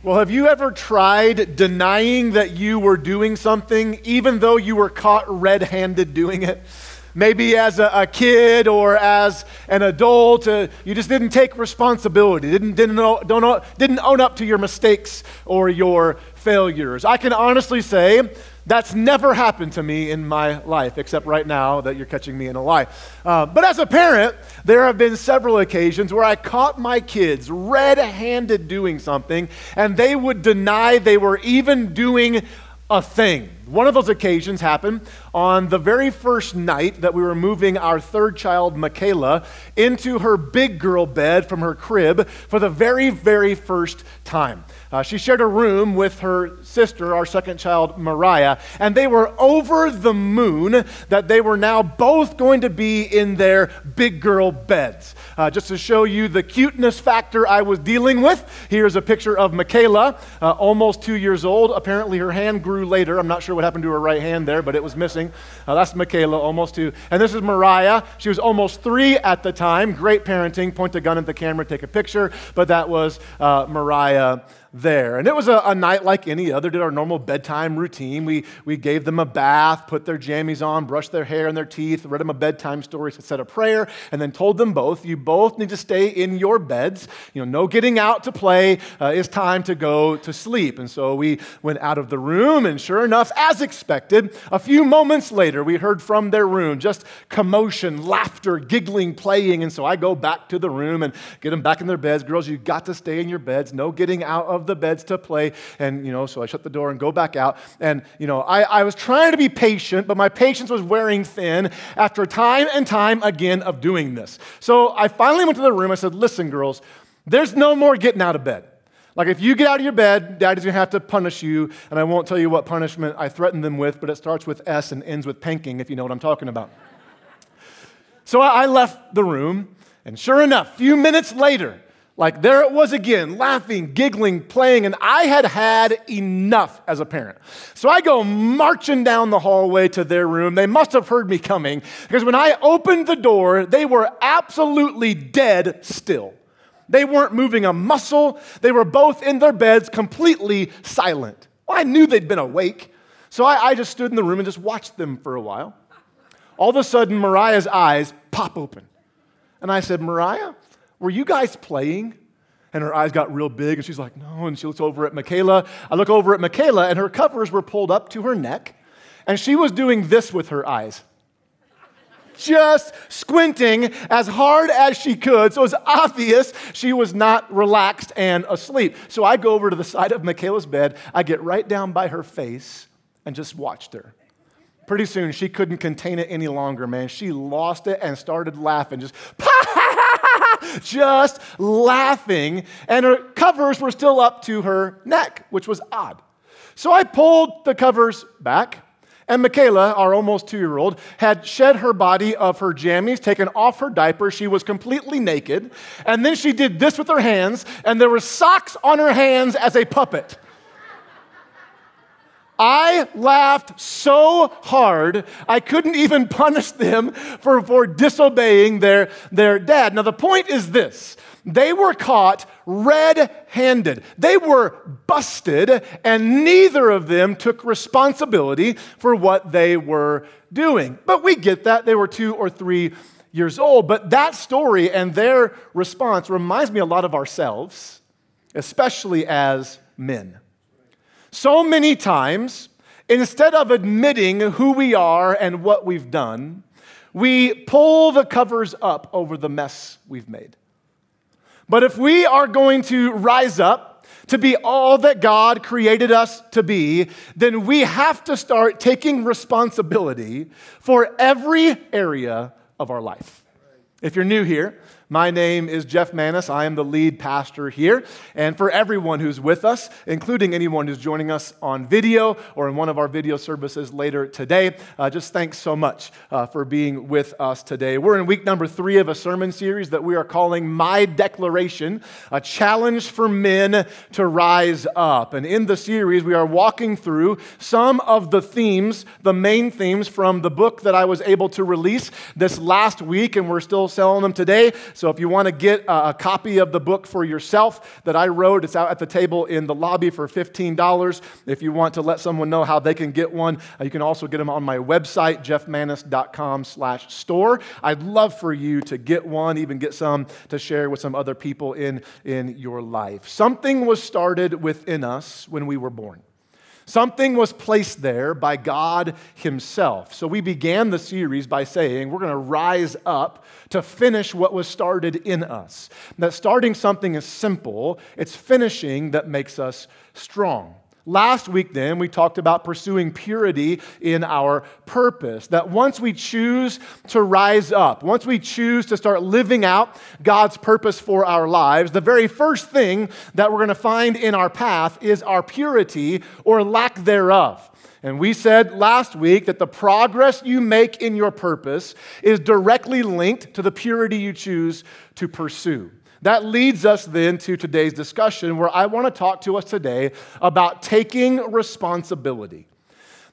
Well, have you ever tried denying that you were doing something even though you were caught red handed doing it? Maybe as a, a, kid or as an adult, uh, you just didn't take responsibility, didn't, didn't, know, don't, didn't own up to your mistakes or your failures. I can honestly say that's never happened to me in my life, except right now that you're catching me in a lie. Uh, but as a parent, there have been several occasions where I caught my kids red handed doing something, and they would deny they were even doing a thing. One of those occasions happened on the very first night that we were moving our third child, Michaela, into her big girl bed from her crib for the very, very first time. Uh, she shared a room with her sister, our second child, Mariah, and they were over the moon that they were now both going to be in their big girl beds. Uh, just to show you the cuteness factor I was dealing with, here's a picture of Michaela, uh, almost two years old. Apparently, her hand grew later. I'm not sure what happened to her right hand there, but it was missing. Uh, that's Michaela, almost two. And this is Mariah. She was almost three at the time. Great parenting. Point a gun at the camera, take a picture. But that was uh, Mariah there. And it was a, a, night like any other, did our normal bedtime routine. We, we gave them a bath, put their jammies on, brushed their hair and their teeth, read them a bedtime story, said a prayer, and then told them both, you both need to stay in your beds. You know, no getting out to play. Uh, it's time to go to sleep. And so we went out of the room, and sure enough, as expected, a few moments later, we heard from their room just commotion, laughter, giggling, playing. And so I go back to the room and get them back in their beds. Girls, you got to stay in your beds. No getting out of the beds to play. And, you know, so I shut the door and go back out. And, you know, I, I was trying to be patient, but my patience was wearing thin after time and time again of doing this. So I finally went to the room. I said, listen, girls, there's no more getting out of bed. Like, if you get out of your bed, daddy's gonna have to punish you, and I won't tell you what punishment I threatened them with, but it starts with S and ends with panking, if you know what I'm talking about. so I left the room, and sure enough, a few minutes later, like there it was again, laughing, giggling, playing, and I had had enough as a parent. So I go marching down the hallway to their room. They must have heard me coming because when I opened the door, they were absolutely dead still. They weren't moving a muscle. They were both in their beds, completely silent. Well, I knew they'd been awake. So I, I just stood in the room and just watched them for a while. All of a sudden, Mariah's eyes pop open. And I said, Mariah, were you guys playing? And her eyes got real big, and she's like, No. And she looks over at Michaela. I look over at Michaela, and her covers were pulled up to her neck, and she was doing this with her eyes. Just squinting as hard as she could. So it was obvious she was not relaxed and asleep. So I go over to the side of Michaela's bed. I get right down by her face and just watched her. Pretty soon, she couldn't contain it any longer, man. She lost it and started laughing, just just laughing, and her covers were still up to her neck, which was odd. So I pulled the covers back, and Michaela, our almost two year old, had shed her body of her jammies, taken off her diaper. She was completely naked. And then she did this with her hands, and there were socks on her hands as a puppet. I laughed so hard, I couldn't even punish them for, for disobeying their, their dad. Now, the point is this they were caught red handed, they were busted, and neither of them took responsibility for what they were doing. But we get that. They were two or three years old. But that story and their response reminds me a lot of ourselves, especially as men. So many times, instead of admitting who we are and what we've done, we pull the covers up over the mess we've made. But if we are going to rise up to be all that God created us to be, then we have to start taking responsibility for every area of our life. If you're new here, my name is Jeff Manis. I am the lead pastor here. And for everyone who's with us, including anyone who's joining us on video or in one of our video services later today, uh, just thanks so much uh, for being with us today. We're in week number three of a sermon series that we are calling My Declaration, a challenge for men to rise up. And in the series, we are walking through some of the themes, the main themes from the book that I was able to release this last week, and we're still selling them today So if you want to get a, copy of the book for yourself that I wrote, it's out at the table in the lobby for $15. If you want to let someone know how they can get one, uh, you can also get them on my website, jeffmanis.com slash store. I'd love for you to get one, even get some to share with some other people in, in your life. Something was started within us when we were born. Something was placed there by God Himself. So we began the series by saying we're going to rise up to finish what was started in us. That starting something is simple, it's finishing that makes us strong. Last week, then, we talked about pursuing purity in our purpose. That once we choose to rise up, once we choose to start living out God's purpose for our lives, the very first thing that we're going to find in our path is our purity or lack thereof. And we said last week that the progress you make in your purpose is directly linked to the purity you choose to pursue. That leads us then to today's discussion, where I want to talk to us today about taking responsibility.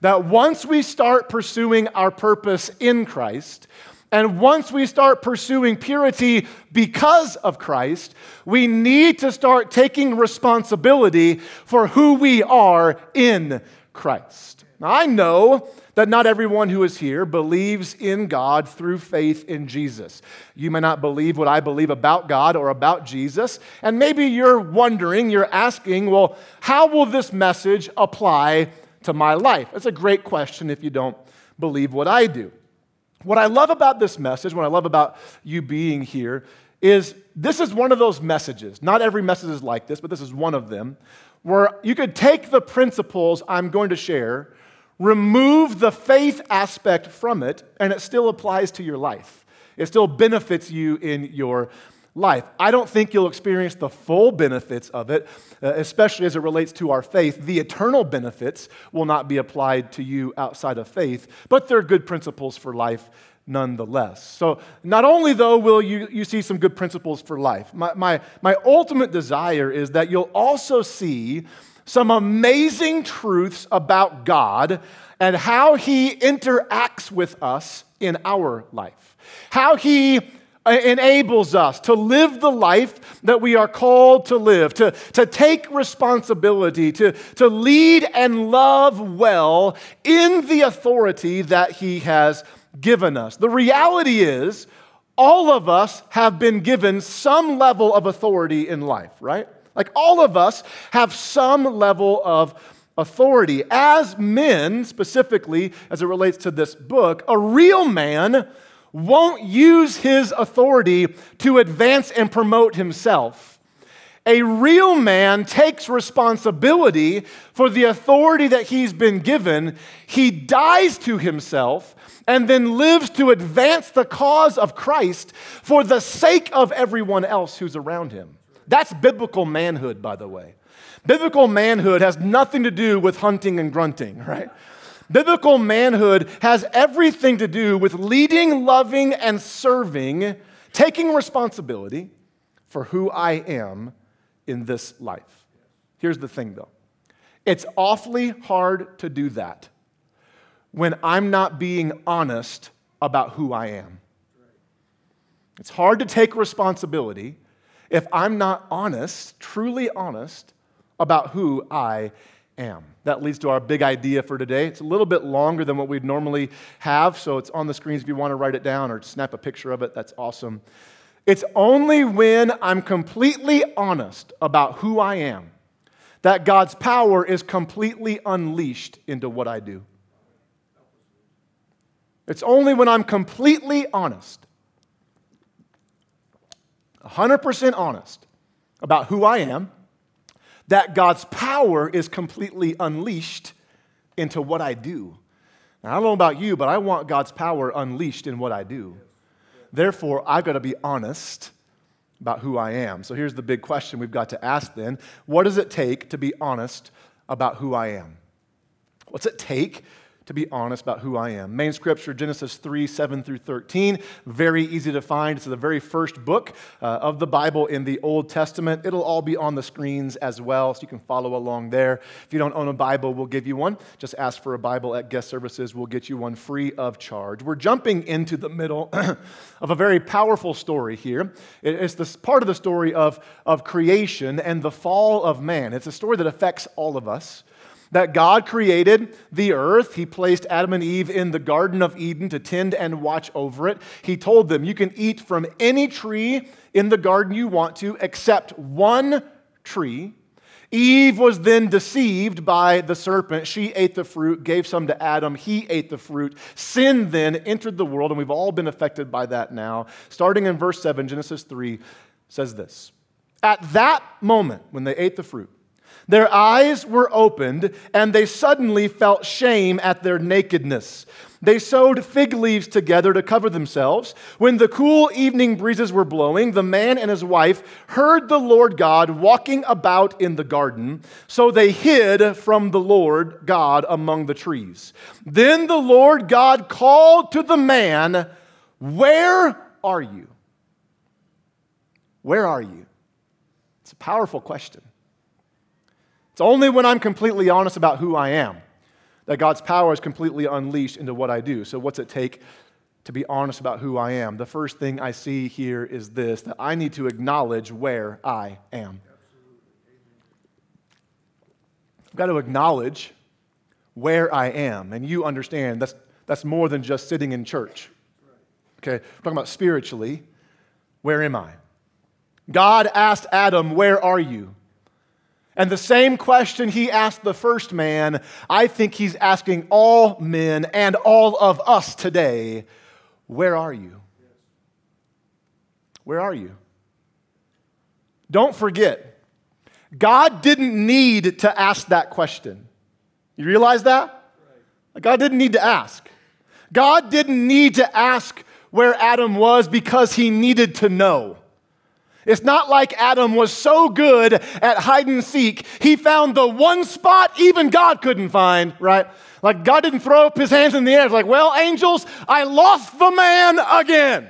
That once we start pursuing our purpose in Christ, and once we start pursuing purity because of Christ, we need to start taking responsibility for who we are in Christ. Now, I know that not everyone who is here believes in God through faith in Jesus. You may not believe what I believe about God or about Jesus, and maybe you're wondering, you're asking, well, how will this message apply to my life? That's a great question if you don't believe what I do. What I love about this message, what I love about you being here, is this is one of those messages. Not every message is like this, but this is one of them, where you could take the principles I'm going to share remove the faith aspect from it, and it still applies to your life. It still benefits you in your life. I don't think you'll experience the full benefits of it, uh, especially as it relates to our faith. The eternal benefits will not be applied to you outside of faith, but they're good principles for life nonetheless. So, not only though will you, you see some good principles for life, my, my, my ultimate desire is that you'll also see some amazing truths about God and how He interacts with us in our life. How He uh, enables us to live the life that we are called to live, to, to take responsibility, to, to lead and love well in the authority that He has given us. The reality is, all of us have been given some level of authority in life, right? Like all of us have some level of authority. As men, specifically as it relates to this book, a real man won't use his authority to advance and promote himself. A real man takes responsibility for the authority that he's been given. He dies to himself and then lives to advance the cause of Christ for the sake of everyone else who's around him. That's biblical manhood, by the way. Biblical manhood has nothing to do with hunting and grunting, right? Biblical manhood has everything to do with leading, loving, and serving, taking responsibility for who I am in this life. Here's the thing though it's awfully hard to do that when I'm not being honest about who I am. It's hard to take responsibility if I'm not honest, truly honest, about who I am. That leads to our big idea for today. It's a little bit longer than what we'd normally have, so it's on the screens if you want to write it down or snap a picture of it. That's awesome. It's only when I'm completely honest about who I am that God's power is completely unleashed into what I do. It's only when I'm completely honest 100% honest about who I am, that God's power is completely unleashed into what I do. Now, I don't know about you, but I want God's power unleashed in what I do. Therefore, I've got to be honest about who I am. So here's the big question we've got to ask then What does it take to be honest about who I am? What's it take to be honest about who I am. Main scripture, Genesis 3 7 through 13. Very easy to find. It's the very first book uh, of the Bible in the Old Testament. It'll all be on the screens as well, so you can follow along there. If you don't own a Bible, we'll give you one. Just ask for a Bible at guest services. We'll get you one free of charge. We're jumping into the middle of a very powerful story here. It's this part of the story of, of creation and the fall of man. It's a story that affects all of us that God created the earth. He placed Adam and Eve in the Garden of Eden to tend and watch over it. He told them, You can eat from any tree in the garden you want to, except one tree. Eve was then deceived by the serpent. She ate the fruit, gave some to Adam. He ate the fruit. Sin then entered the world, and we've all been affected by that now. Starting in verse 7, Genesis 3 says this At that moment, when they ate the fruit, their eyes were opened, and they suddenly felt shame at their nakedness. They sewed fig leaves together to cover themselves. When the cool evening breezes were blowing, the man and his wife heard the Lord God walking about in the garden. So they hid from the Lord God among the trees. Then the Lord God called to the man, Where are you? Where are you? It's a powerful question. It's only when I'm completely honest about who I am that God's power is completely unleashed into what I do. So, what's it take to be honest about who I am? The first thing I see here is this that I need to acknowledge where I am. I've got to acknowledge where I am. And you understand that's, that's more than just sitting in church. Okay, talking about spiritually. Where am I? God asked Adam, Where are you? And the same question he asked the first man, I think he's asking all men and all of us today Where are you? Where are you? Don't forget, God didn't need to ask that question. You realize that? God didn't need to ask. God didn't need to ask where Adam was because he needed to know. It's not like Adam was so good at hide and seek, he found the one spot even God couldn't find, right? Like God didn't throw up his hands in the air. It's like, well, angels, I lost the man again.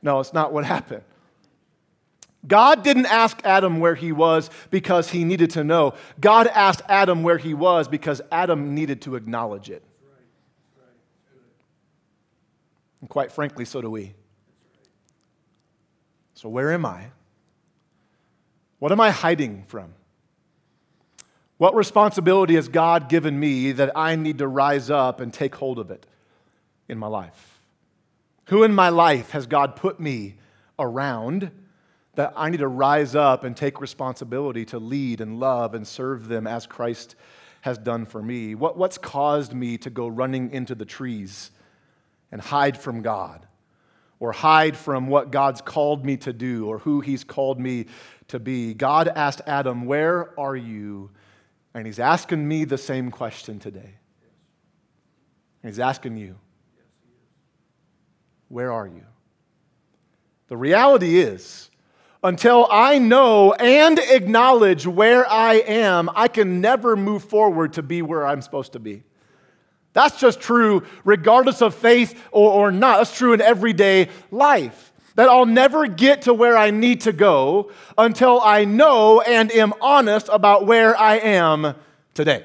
No, it's not what happened. God didn't ask Adam where he was because he needed to know. God asked Adam where he was because Adam needed to acknowledge it. And quite frankly, so do we. So, where am I? What am I hiding from? What responsibility has God given me that I need to rise up and take hold of it in my life? Who in my life has God put me around that I need to rise up and take responsibility to lead and love and serve them as Christ has done for me? What, what's caused me to go running into the trees and hide from God? Or hide from what God's called me to do or who He's called me to be. God asked Adam, Where are you? And He's asking me the same question today. And He's asking you, Where are you? The reality is, until I know and acknowledge where I am, I can never move forward to be where I'm supposed to be. That's just true regardless of faith or, or not. That's true in everyday life. That I'll never get to where I need to go until I know and am honest about where I am today.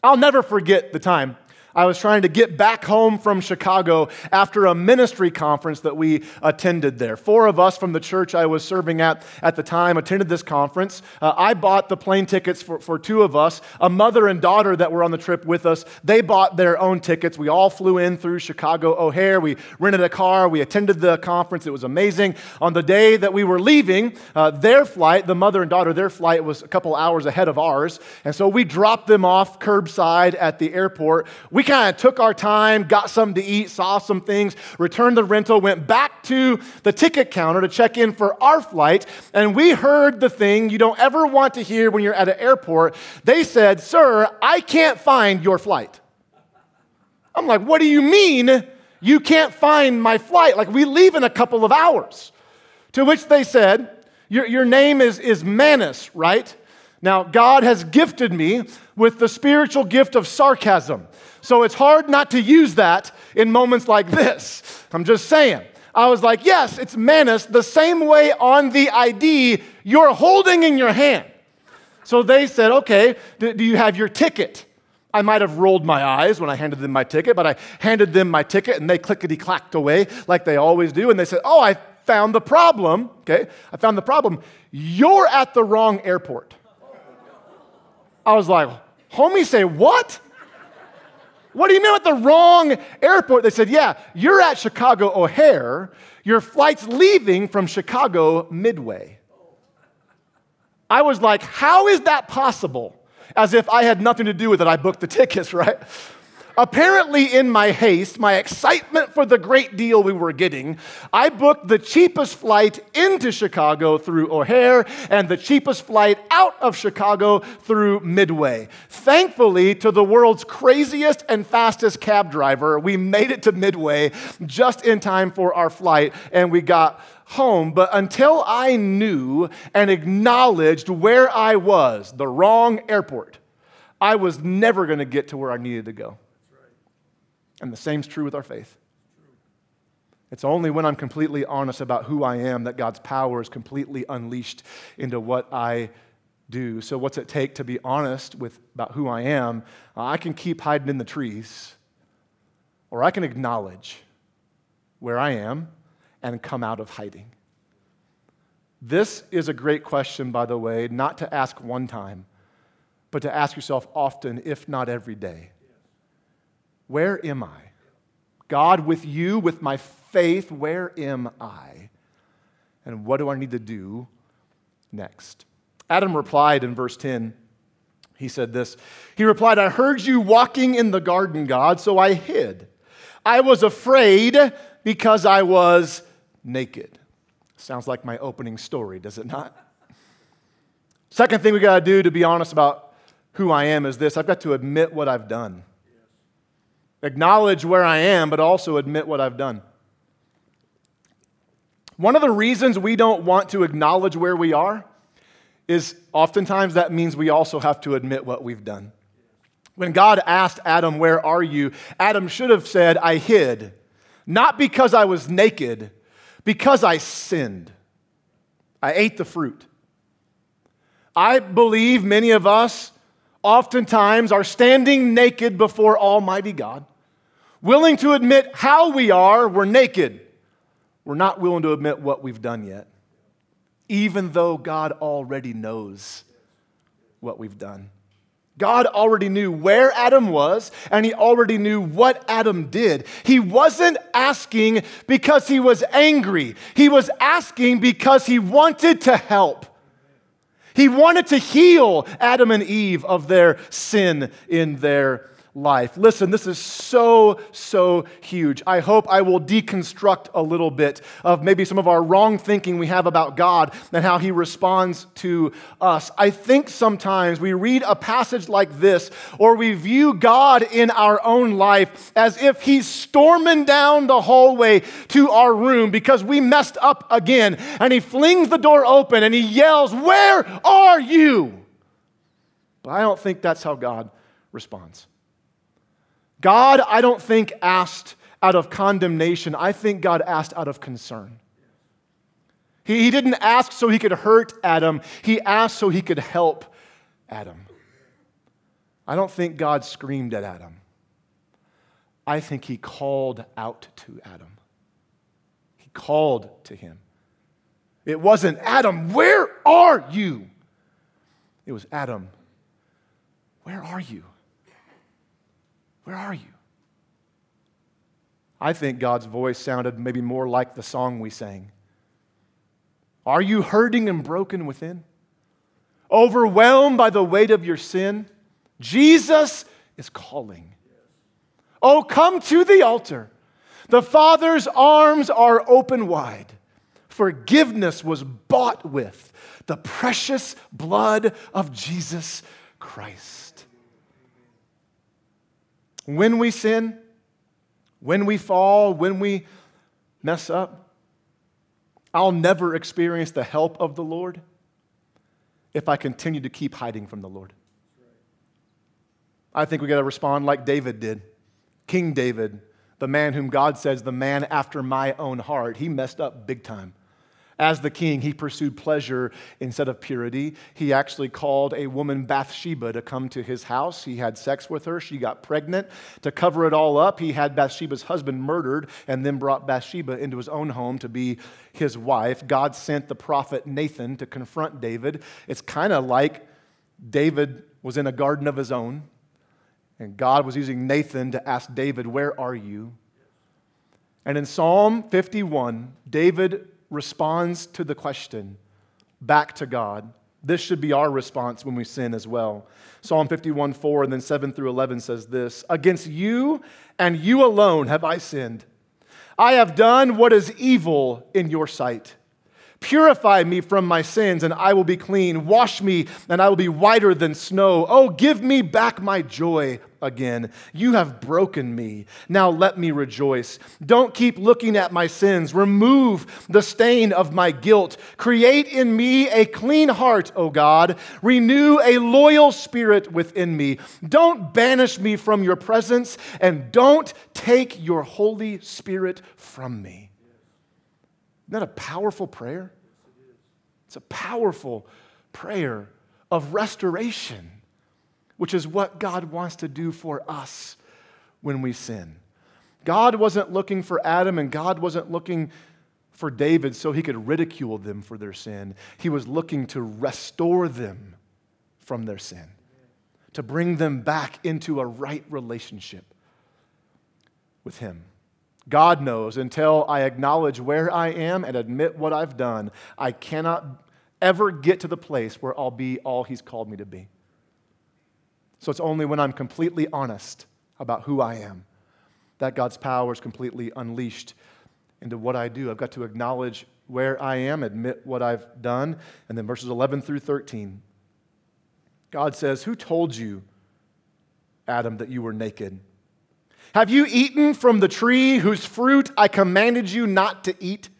I'll never forget the time I was trying to get back home from Chicago after a ministry conference that we attended there. Four of us from the church I was serving at at the time attended this conference. Uh, I bought the plane tickets for, for two of us. A mother and daughter that were on the trip with us, they bought their own tickets. We all flew in through Chicago O'Hare. We rented a car. We attended the conference. It was amazing. On the day that we were leaving, uh, their flight, the mother and daughter, their flight was a couple hours ahead of ours. And so we dropped them off curbside at the airport. We kind of took our time, got something to eat, saw some things, returned the rental, went back to the ticket counter to check in for our flight, and we heard the thing you don't ever want to hear when you're at an airport. They said, Sir, I can't find your flight. I'm like, What do you mean you can't find my flight? Like, we leave in a couple of hours. To which they said, Your, your name is, is Manis, right? Now, God has gifted me with the spiritual gift of sarcasm. So it's hard not to use that in moments like this. I'm just saying. I was like, yes, it's Manis, the same way on the ID you're holding in your hand. So they said, okay, do you have your ticket? I might have rolled my eyes when I handed them my ticket, but I handed them my ticket and they clickety clacked away like they always do. And they said, oh, I found the problem. Okay, I found the problem. You're at the wrong airport. I was like, homie, say what? What do you mean at the wrong airport? They said, yeah, you're at Chicago O'Hare. Your flight's leaving from Chicago Midway. I was like, how is that possible? As if I had nothing to do with it. I booked the tickets, right? Apparently, in my haste, my excitement for the great deal we were getting, I booked the cheapest flight into Chicago through O'Hare and the cheapest flight out of Chicago through Midway. Thankfully, to the world's craziest and fastest cab driver, we made it to Midway just in time for our flight and we got home, but until I knew and acknowledged where I was, the wrong airport, I was never going to get to where I needed to go. And the same's true with our faith. It's only when I'm completely honest about who I am that God's power is completely unleashed into what I do. So, what's it take to be honest with about who I am? Uh, I can keep hiding in the trees, or I can acknowledge where I am and come out of hiding. This is a great question, by the way, not to ask one time, but to ask yourself often, if not every day. Where am I? God, with you, with my faith, where am I? And what do I need to do next? Adam replied in verse 10. He said this He replied, I heard you walking in the garden, God, so I hid. I was afraid because I was naked. Sounds like my opening story, does it not? Second thing we got to do to be honest about who I am is this I've got to admit what I've done acknowledge where I am, but also admit what I've done. One of the reasons we don't want to acknowledge where we are is oftentimes that means we also have to admit what we've done. When God asked Adam, Where are you? Adam should have said, I hid, not because I was naked, because I sinned. I ate the fruit. I believe many of us oftentimes are standing naked before Almighty God, willing to admit how we are, we're naked. We're not willing to admit what we've done yet, even though God already knows what we've done. God already knew where Adam was, and he already knew what Adam did. He wasn't asking because he was angry, he was asking because he wanted to help. He wanted to heal Adam and Eve of their sin in their life. Listen, this is so, so huge. I hope I will deconstruct a little bit of maybe some of our wrong thinking we have about God and how He responds to us. I think sometimes we read a passage like this or we view God in our own life as if He's storming down the hallway to our room because we messed up again. And He flings the door open and He yells, Where are you? But I don't think that's how God responds. God, I don't think, asked out of condemnation. I think God asked out of concern. He, he didn't ask so he could hurt Adam, he asked so he could help Adam. I don't think God screamed at Adam. I think he called out to Adam. He called to him. It wasn't, Adam, where are you? It was, Adam, where are you? Where are you? I think God's voice sounded maybe more like the song we sang. Are you hurting and broken within? Overwhelmed by the weight of your sin? Jesus is calling. Oh, come to the altar. The Father's arms are open wide. Forgiveness was bought with the precious blood of Jesus Christ. When we sin, when we fall, when we mess up, I'll never experience the help of the Lord if I continue to keep hiding from the Lord. I think we got to respond like David did. King David, the man whom God says, the man after my own heart, he messed up big time. As the king, he pursued pleasure instead of purity. He actually called a woman, Bathsheba, to come to his house. He had sex with her. She got pregnant. To cover it all up, he had Bathsheba's husband murdered and then brought Bathsheba into his own home to be his wife. God sent the prophet Nathan to confront David. It's kind of like David was in a garden of his own, and God was using Nathan to ask David, Where are you? And in Psalm 51, David responds to the question back to God. This should be our response when we sin as well. Psalm 51 4 and then 7 through 11 says this Against you and you alone have I sinned. I have done what is evil in your sight. Purify me from my sins, and I will be clean. Wash me, and I will be whiter than snow. Oh, give me back my joy again. You have broken me. Now let me rejoice. Don't keep looking at my sins. Remove the stain of my guilt. Create in me a clean heart, O God. Renew a loyal spirit within me. Don't banish me from your presence, and don't take your Holy Spirit from me. Isn't that a powerful prayer? It's a powerful prayer of restoration, which is what God wants to do for us when we sin. God wasn't looking for Adam and God wasn't looking for David so he could ridicule them for their sin. He was looking to restore them from their sin, to bring them back into a right relationship with Him. God knows until I acknowledge where I am and admit what I've done, I cannot ever get to the place where I'll be all He's called me to be. So it's only when I'm completely honest about who I am that God's power is completely unleashed into what I do. I've got to acknowledge where I am, admit what I've done. And then verses 11 through 13, God says, Who told you, Adam, that you were naked? Have you eaten from the tree whose fruit I commanded you not to eat?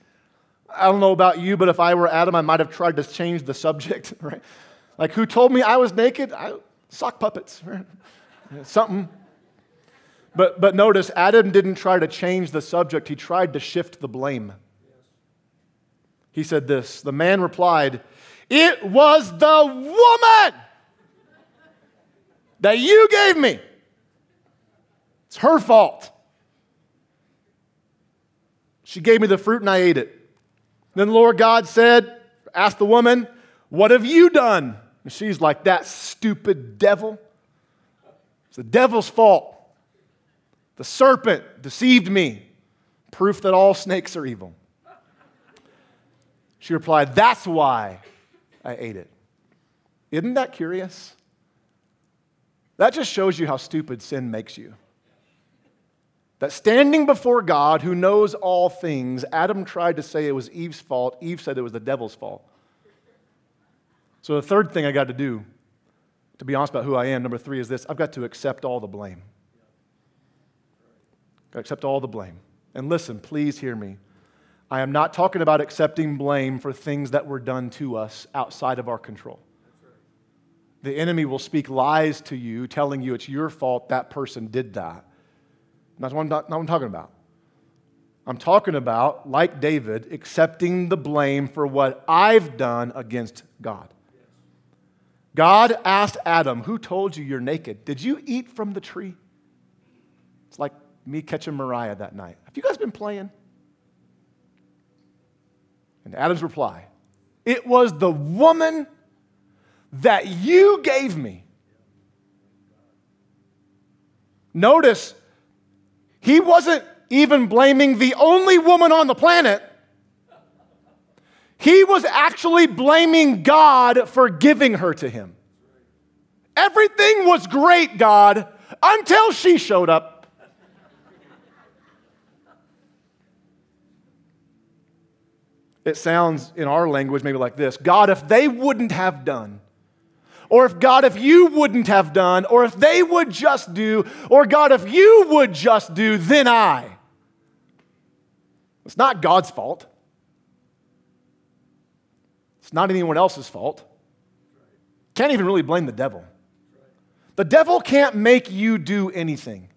I don't know about you, but if I were Adam, I might have tried to change the subject, right? Like, who told me I was naked? I, sock puppets? Something. But, but notice, Adam didn't try to change the subject, he tried to shift the blame. He said this The man replied, It was the woman that you gave me. It's her fault. She gave me the fruit and I ate it. Then the Lord God said, Ask the woman, What have you done? And she's like, That stupid devil. It's the devil's fault. The serpent deceived me. Proof that all snakes are evil. She replied, That's why I ate it. Isn't that curious? That just shows you how stupid sin makes you. That standing before God, who knows all things, Adam tried to say it was Eve's fault. Eve said it was the devil's fault. So, the third thing I got to do, to be honest about who I am, number three, is this I've got to accept all the blame. Got to accept all the blame. And listen, please hear me. I am not talking about accepting blame for things that were done to us outside of our control. The enemy will speak lies to you, telling you it's your fault that person did that. That's what I'm, not, not what I'm talking about. I'm talking about, like David, accepting the blame for what I've done against God. God asked Adam, Who told you you're naked? Did you eat from the tree? It's like me catching Mariah that night. Have you guys been playing? And Adam's reply, It was the woman that you gave me. Notice he wasn't even blaming the only woman on the planet. He was actually blaming God for giving her to him. Everything was great, God, until she showed up. It sounds in our language maybe like this God, if they wouldn't have done, or if God, if you wouldn't have done, or if they would just do, or God, if you would just do, then I. It's not God's fault. It's not anyone else's fault. Can't even really blame the devil. The devil can't make you do anything.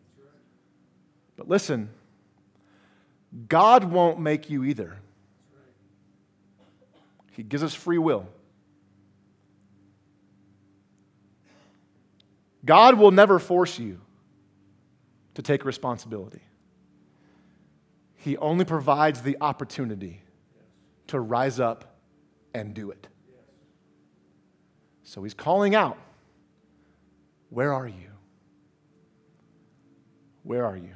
But listen, God won't make you either. He gives us free will. God will never force you to take responsibility. He only provides the opportunity to rise up and do it. So he's calling out, Where are you? Where are you?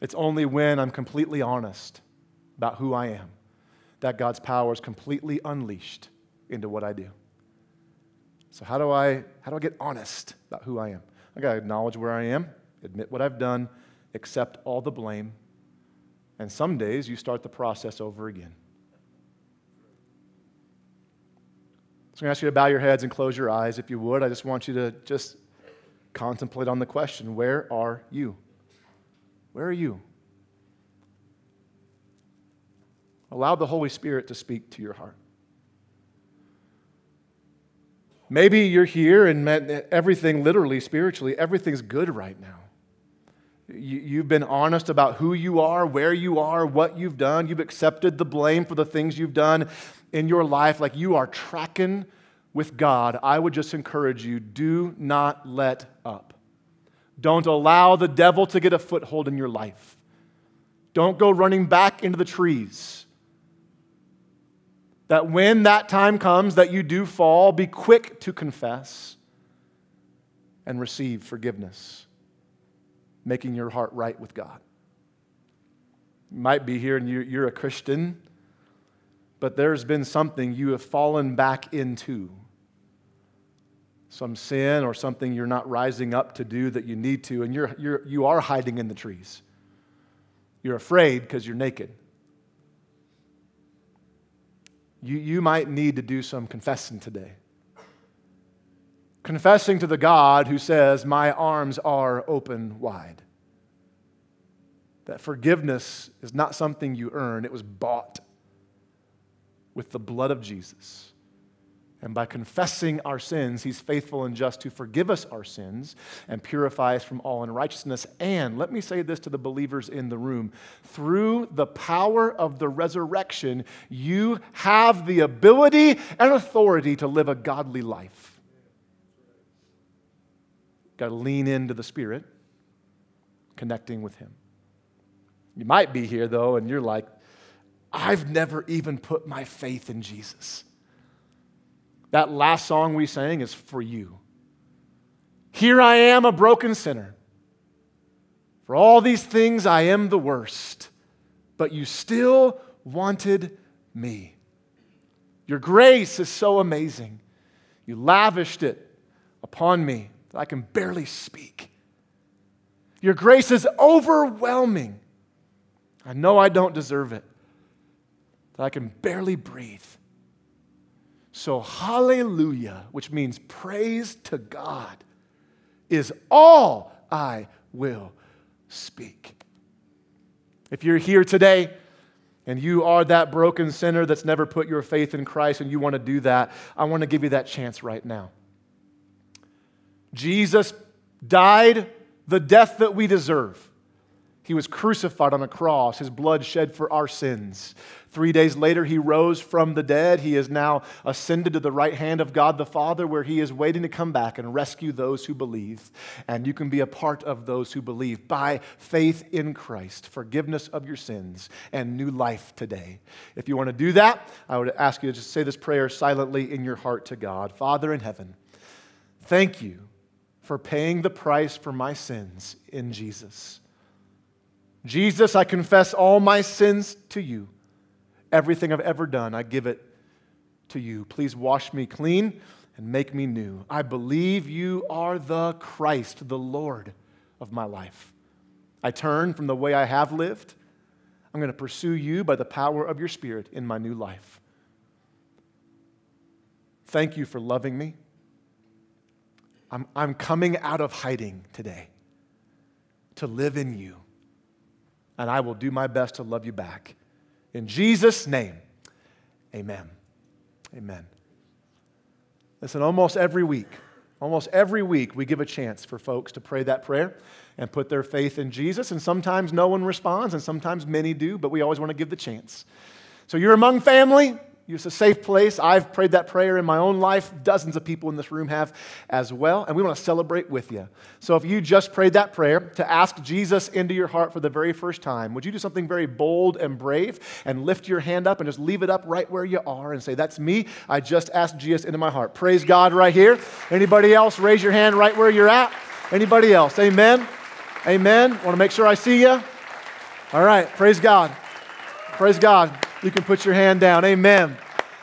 It's only when I'm completely honest about who I am that God's power is completely unleashed into what I do. So how do I how do I get honest about who I am? I got to acknowledge where I am, admit what I've done, accept all the blame, and some days you start the process over again. So I'm going to ask you to bow your heads and close your eyes if you would. I just want you to just contemplate on the question, where are you? Where are you? Allow the Holy Spirit to speak to your heart. Maybe you're here and everything, literally, spiritually, everything's good right now. You've been honest about who you are, where you are, what you've done. You've accepted the blame for the things you've done in your life. Like you are tracking with God. I would just encourage you do not let up. Don't allow the devil to get a foothold in your life. Don't go running back into the trees. That when that time comes that you do fall, be quick to confess and receive forgiveness, making your heart right with God. You might be here and you're a Christian, but there's been something you have fallen back into some sin or something you're not rising up to do that you need to, and you're, you're, you are hiding in the trees. You're afraid because you're naked. You, you might need to do some confessing today. Confessing to the God who says, My arms are open wide. That forgiveness is not something you earn, it was bought with the blood of Jesus. And by confessing our sins, He's faithful and just to forgive us our sins and purify us from all unrighteousness. And let me say this to the believers in the room through the power of the resurrection, you have the ability and authority to live a godly life. Got to lean into the Spirit, connecting with Him. You might be here, though, and you're like, I've never even put my faith in Jesus. That last song we sang is for you. Here I am, a broken sinner. For all these things, I am the worst, but you still wanted me. Your grace is so amazing. You lavished it upon me that I can barely speak. Your grace is overwhelming. I know I don't deserve it, that I can barely breathe. So, hallelujah, which means praise to God, is all I will speak. If you're here today and you are that broken sinner that's never put your faith in Christ and you want to do that, I want to give you that chance right now. Jesus died the death that we deserve. He was crucified on a cross, his blood shed for our sins. Three days later, he rose from the dead. He is now ascended to the right hand of God the Father, where he is waiting to come back and rescue those who believe. And you can be a part of those who believe by faith in Christ, forgiveness of your sins, and new life today. If you want to do that, I would ask you to just say this prayer silently in your heart to God Father in heaven, thank you for paying the price for my sins in Jesus. Jesus, I confess all my sins to you. Everything I've ever done, I give it to you. Please wash me clean and make me new. I believe you are the Christ, the Lord of my life. I turn from the way I have lived. I'm going to pursue you by the power of your Spirit in my new life. Thank you for loving me. I'm, I'm coming out of hiding today to live in you and I will do my best to love you back. In Jesus' name, amen. Amen. Listen, almost every week, almost every week, we give a chance for folks to pray that prayer and put their faith in Jesus. And sometimes no one responds, and sometimes many do, but we always want to give the chance. So you're among family. It's a safe place. I've prayed that prayer in my own life. Dozens of people in this room have as well. And we want to celebrate with you. So if you just prayed that prayer to ask Jesus into your heart for the very first time, would you do something very bold and brave and lift your hand up and just leave it up right where you are and say, That's me. I just asked Jesus into my heart. Praise God right here. Anybody else? Raise your hand right where you're at. Anybody else? Amen. Amen. Want to make sure I see you? All right. Praise God. Praise God. You can put your hand down. Amen.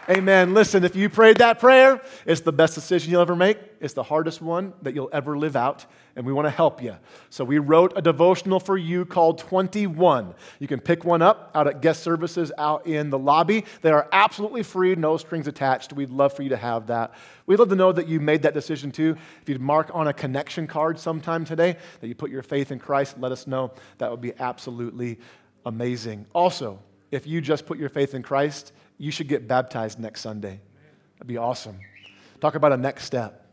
Amen. Listen, if you prayed that prayer, it's the best decision you'll ever make. It's the hardest one that you'll ever live out, and we want to help you. So, we wrote a devotional for you called 21. You can pick one up out at guest services out in the lobby. They are absolutely free, no strings attached. We'd love for you to have that. We'd love to know that you made that decision too. If you'd mark on a connection card sometime today that you put your faith in Christ, let us know. That would be absolutely amazing. Also, if you just put your faith in Christ, you should get baptized next Sunday. That'd be awesome. Talk about a next step.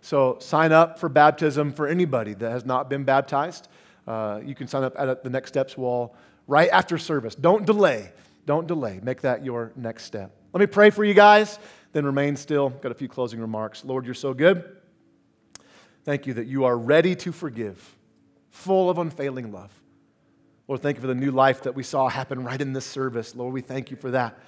So sign up for baptism for anybody that has not been baptized. Uh, you can sign up at the next steps wall right after service. Don't delay. Don't delay. Make that your next step. Let me pray for you guys, then remain still. Got a few closing remarks. Lord, you're so good. Thank you that you are ready to forgive, full of unfailing love. Lord, thank you for the new life that we saw happen right in this service. Lord, we thank you for that.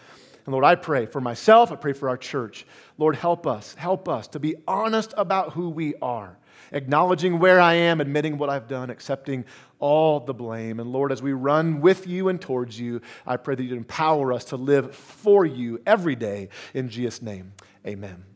And Lord, I pray for myself, I pray for our church. Lord, help us, help us to be honest about who we are, acknowledging where I am, admitting what I've done, accepting all the blame. And Lord, as we run with you and towards you, I pray that you empower us to live for you every day. In Jesus' name, amen.